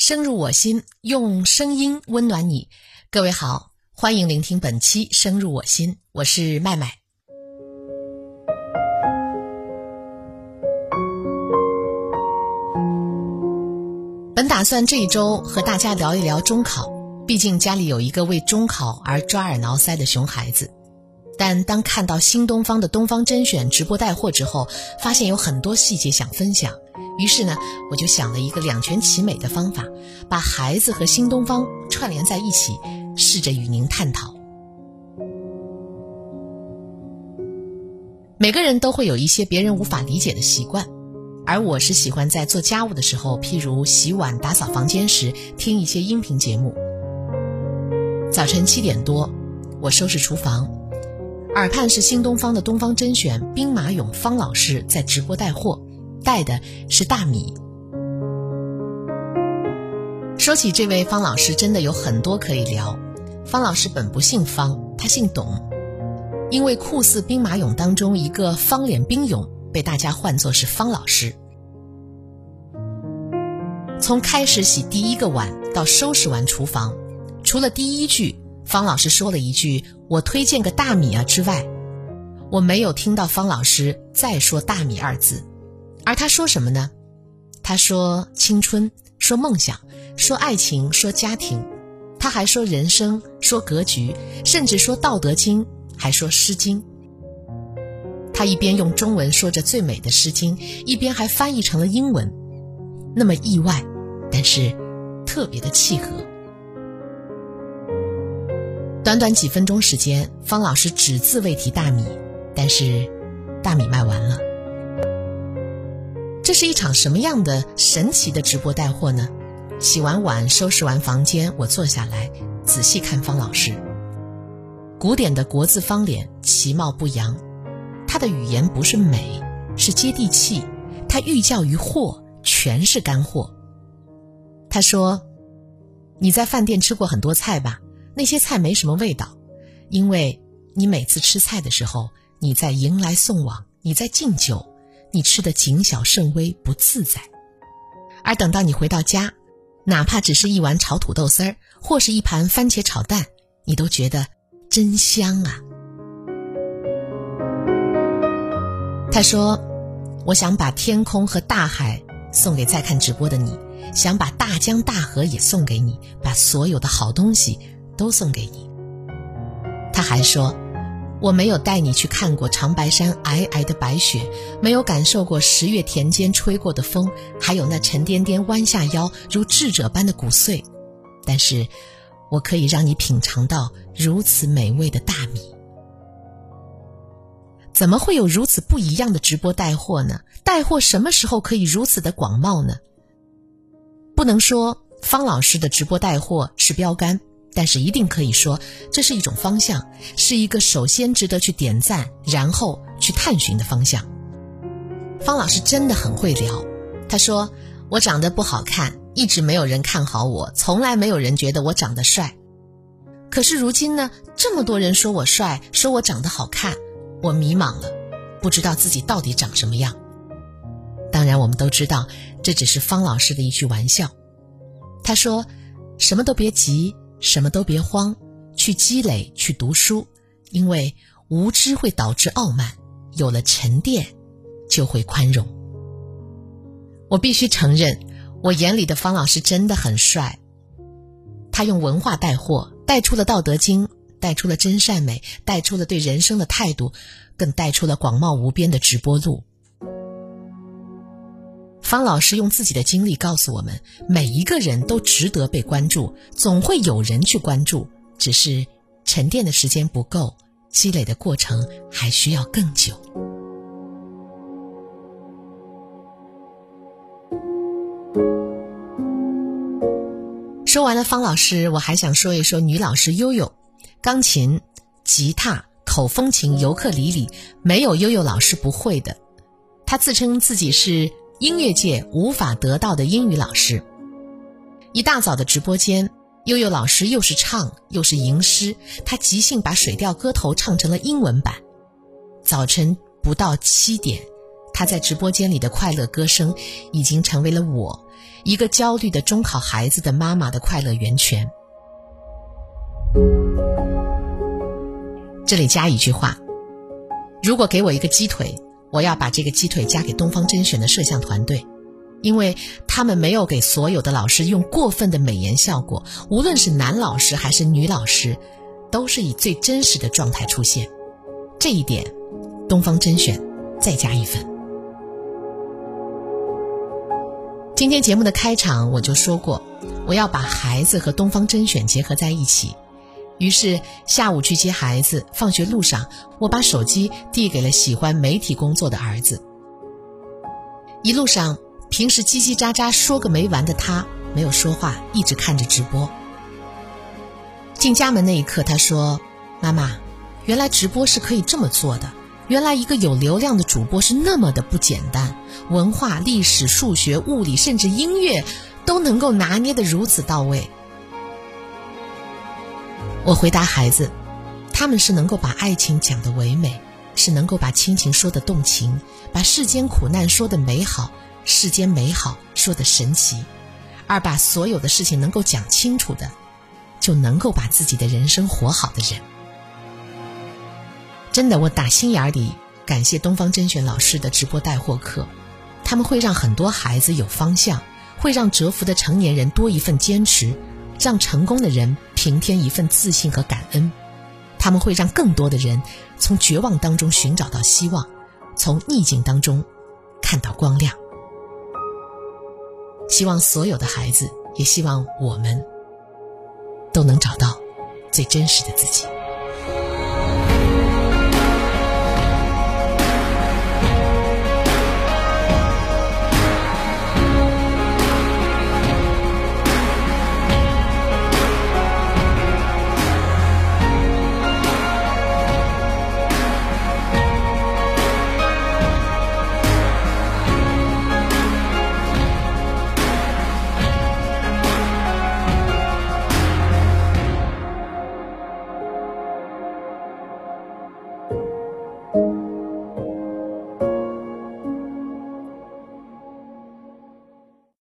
深入我心，用声音温暖你。各位好，欢迎聆听本期《深入我心》，我是麦麦。本打算这一周和大家聊一聊中考，毕竟家里有一个为中考而抓耳挠腮的熊孩子。但当看到新东方的东方甄选直播带货之后，发现有很多细节想分享。于是呢，我就想了一个两全其美的方法，把孩子和新东方串联在一起，试着与您探讨。每个人都会有一些别人无法理解的习惯，而我是喜欢在做家务的时候，譬如洗碗、打扫房间时，听一些音频节目。早晨七点多，我收拾厨房，耳畔是新东方的东方甄选兵马俑方老师在直播带货。带的是大米。说起这位方老师，真的有很多可以聊。方老师本不姓方，他姓董，因为酷似兵马俑当中一个方脸兵俑，被大家唤作是方老师。从开始洗第一个碗到收拾完厨房，除了第一句方老师说了一句“我推荐个大米啊”之外，我没有听到方老师再说“大米”二字。而他说什么呢？他说青春，说梦想，说爱情，说家庭，他还说人生，说格局，甚至说《道德经》，还说《诗经》。他一边用中文说着最美的《诗经》，一边还翻译成了英文，那么意外，但是特别的契合。短短几分钟时间，方老师只字未提大米，但是大米卖完了。这是一场什么样的神奇的直播带货呢？洗完碗，收拾完房间，我坐下来仔细看方老师。古典的国字方脸，其貌不扬。他的语言不是美，是接地气。他寓教于货，全是干货。他说：“你在饭店吃过很多菜吧？那些菜没什么味道，因为你每次吃菜的时候，你在迎来送往，你在敬酒。”你吃的谨小慎微，不自在，而等到你回到家，哪怕只是一碗炒土豆丝儿，或是一盘番茄炒蛋，你都觉得真香啊。他说：“我想把天空和大海送给在看直播的你，想把大江大河也送给你，把所有的好东西都送给你。”他还说。我没有带你去看过长白山皑皑的白雪，没有感受过十月田间吹过的风，还有那沉甸甸弯下腰如智者般的骨髓，但是，我可以让你品尝到如此美味的大米。怎么会有如此不一样的直播带货呢？带货什么时候可以如此的广袤呢？不能说方老师的直播带货是标杆。但是一定可以说，这是一种方向，是一个首先值得去点赞，然后去探寻的方向。方老师真的很会聊。他说：“我长得不好看，一直没有人看好我，从来没有人觉得我长得帅。可是如今呢，这么多人说我帅，说我长得好看，我迷茫了，不知道自己到底长什么样。当然，我们都知道，这只是方老师的一句玩笑。他说：什么都别急。”什么都别慌，去积累，去读书，因为无知会导致傲慢，有了沉淀，就会宽容。我必须承认，我眼里的方老师真的很帅。他用文化带货，带出了《道德经》，带出了真善美，带出了对人生的态度，更带出了广袤无边的直播路。方老师用自己的经历告诉我们：每一个人都值得被关注，总会有人去关注，只是沉淀的时间不够，积累的过程还需要更久。说完了方老师，我还想说一说女老师悠悠，钢琴、吉他、口风琴、尤克里里，没有悠悠老师不会的。她自称自己是。音乐界无法得到的英语老师。一大早的直播间，悠悠老师又是唱又是吟诗，他即兴把《水调歌头》唱成了英文版。早晨不到七点，他在直播间里的快乐歌声，已经成为了我一个焦虑的中考孩子的妈妈的快乐源泉。这里加一句话：如果给我一个鸡腿，我要把这个鸡腿加给东方甄选的摄像团队，因为他们没有给所有的老师用过分的美颜效果，无论是男老师还是女老师，都是以最真实的状态出现。这一点，东方甄选再加一分。今天节目的开场我就说过，我要把孩子和东方甄选结合在一起。于是下午去接孩子，放学路上，我把手机递给了喜欢媒体工作的儿子。一路上，平时叽叽喳喳说个没完的他没有说话，一直看着直播。进家门那一刻，他说：“妈妈，原来直播是可以这么做的。原来一个有流量的主播是那么的不简单，文化、历史、数学、物理，甚至音乐，都能够拿捏的如此到位。”我回答孩子：“他们是能够把爱情讲得唯美，是能够把亲情说得动情，把世间苦难说得美好，世间美好说得神奇，而把所有的事情能够讲清楚的，就能够把自己的人生活好的人。”真的，我打心眼里感谢东方甄选老师的直播带货课，他们会让很多孩子有方向，会让蛰伏的成年人多一份坚持。让成功的人平添一份自信和感恩，他们会让更多的人从绝望当中寻找到希望，从逆境当中看到光亮。希望所有的孩子，也希望我们都能找到最真实的自己。